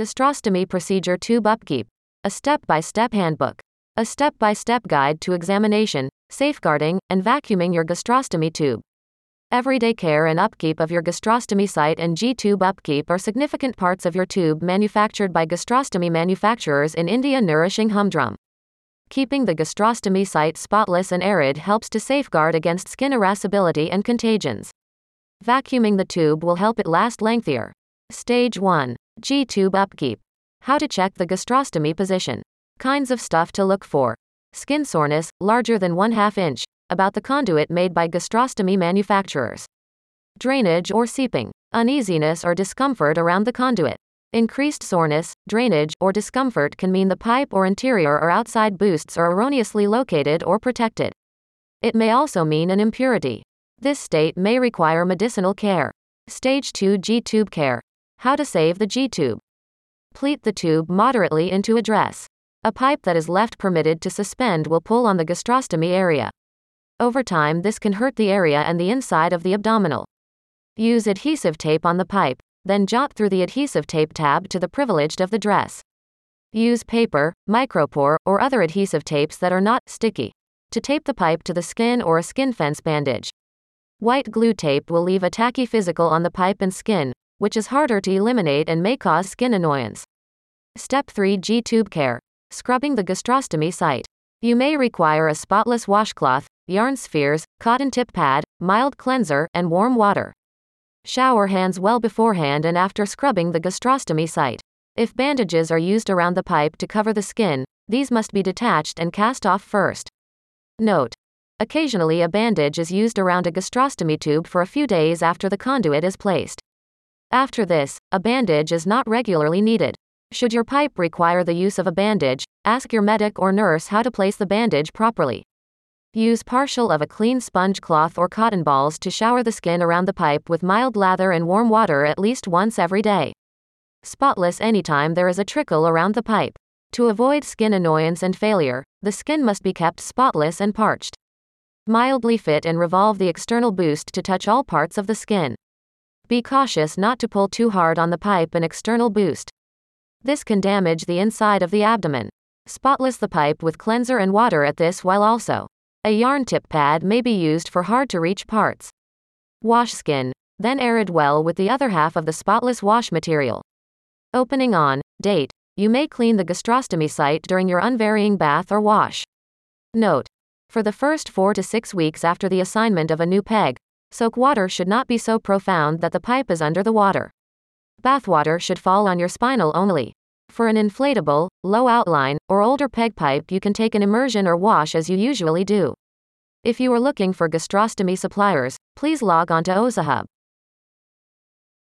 Gastrostomy Procedure Tube Upkeep. A step by step handbook. A step by step guide to examination, safeguarding, and vacuuming your gastrostomy tube. Everyday care and upkeep of your gastrostomy site and G tube upkeep are significant parts of your tube manufactured by gastrostomy manufacturers in India, nourishing humdrum. Keeping the gastrostomy site spotless and arid helps to safeguard against skin irascibility and contagions. Vacuuming the tube will help it last lengthier. Stage 1 G tube upkeep. How to check the gastrostomy position. Kinds of stuff to look for. Skin soreness, larger than 1 half inch, about the conduit made by gastrostomy manufacturers. Drainage or seeping. Uneasiness or discomfort around the conduit. Increased soreness, drainage, or discomfort can mean the pipe or interior or outside boosts are erroneously located or protected. It may also mean an impurity. This state may require medicinal care. Stage 2 G tube care. How to save the G tube. Pleat the tube moderately into a dress. A pipe that is left permitted to suspend will pull on the gastrostomy area. Over time, this can hurt the area and the inside of the abdominal. Use adhesive tape on the pipe, then jot through the adhesive tape tab to the privileged of the dress. Use paper, micropore, or other adhesive tapes that are not sticky to tape the pipe to the skin or a skin fence bandage. White glue tape will leave a tacky physical on the pipe and skin, which is harder to eliminate and may cause skin annoyance. Step 3 G tube care. Scrubbing the gastrostomy site. You may require a spotless washcloth, yarn spheres, cotton tip pad, mild cleanser, and warm water. Shower hands well beforehand and after scrubbing the gastrostomy site. If bandages are used around the pipe to cover the skin, these must be detached and cast off first. Note Occasionally, a bandage is used around a gastrostomy tube for a few days after the conduit is placed. After this, a bandage is not regularly needed. Should your pipe require the use of a bandage, ask your medic or nurse how to place the bandage properly. Use partial of a clean sponge cloth or cotton balls to shower the skin around the pipe with mild lather and warm water at least once every day. Spotless anytime there is a trickle around the pipe. To avoid skin annoyance and failure, the skin must be kept spotless and parched. Mildly fit and revolve the external boost to touch all parts of the skin. Be cautious not to pull too hard on the pipe and external boost. This can damage the inside of the abdomen. Spotless the pipe with cleanser and water at this while also. A yarn tip pad may be used for hard to reach parts. Wash skin, then air it well with the other half of the spotless wash material. Opening on, date, you may clean the gastrostomy site during your unvarying bath or wash. Note, for the first 4 to 6 weeks after the assignment of a new peg, soak water should not be so profound that the pipe is under the water. Bathwater should fall on your spinal only. For an inflatable, low outline, or older peg pipe, you can take an immersion or wash as you usually do. If you are looking for gastrostomy suppliers, please log on to OzaHub.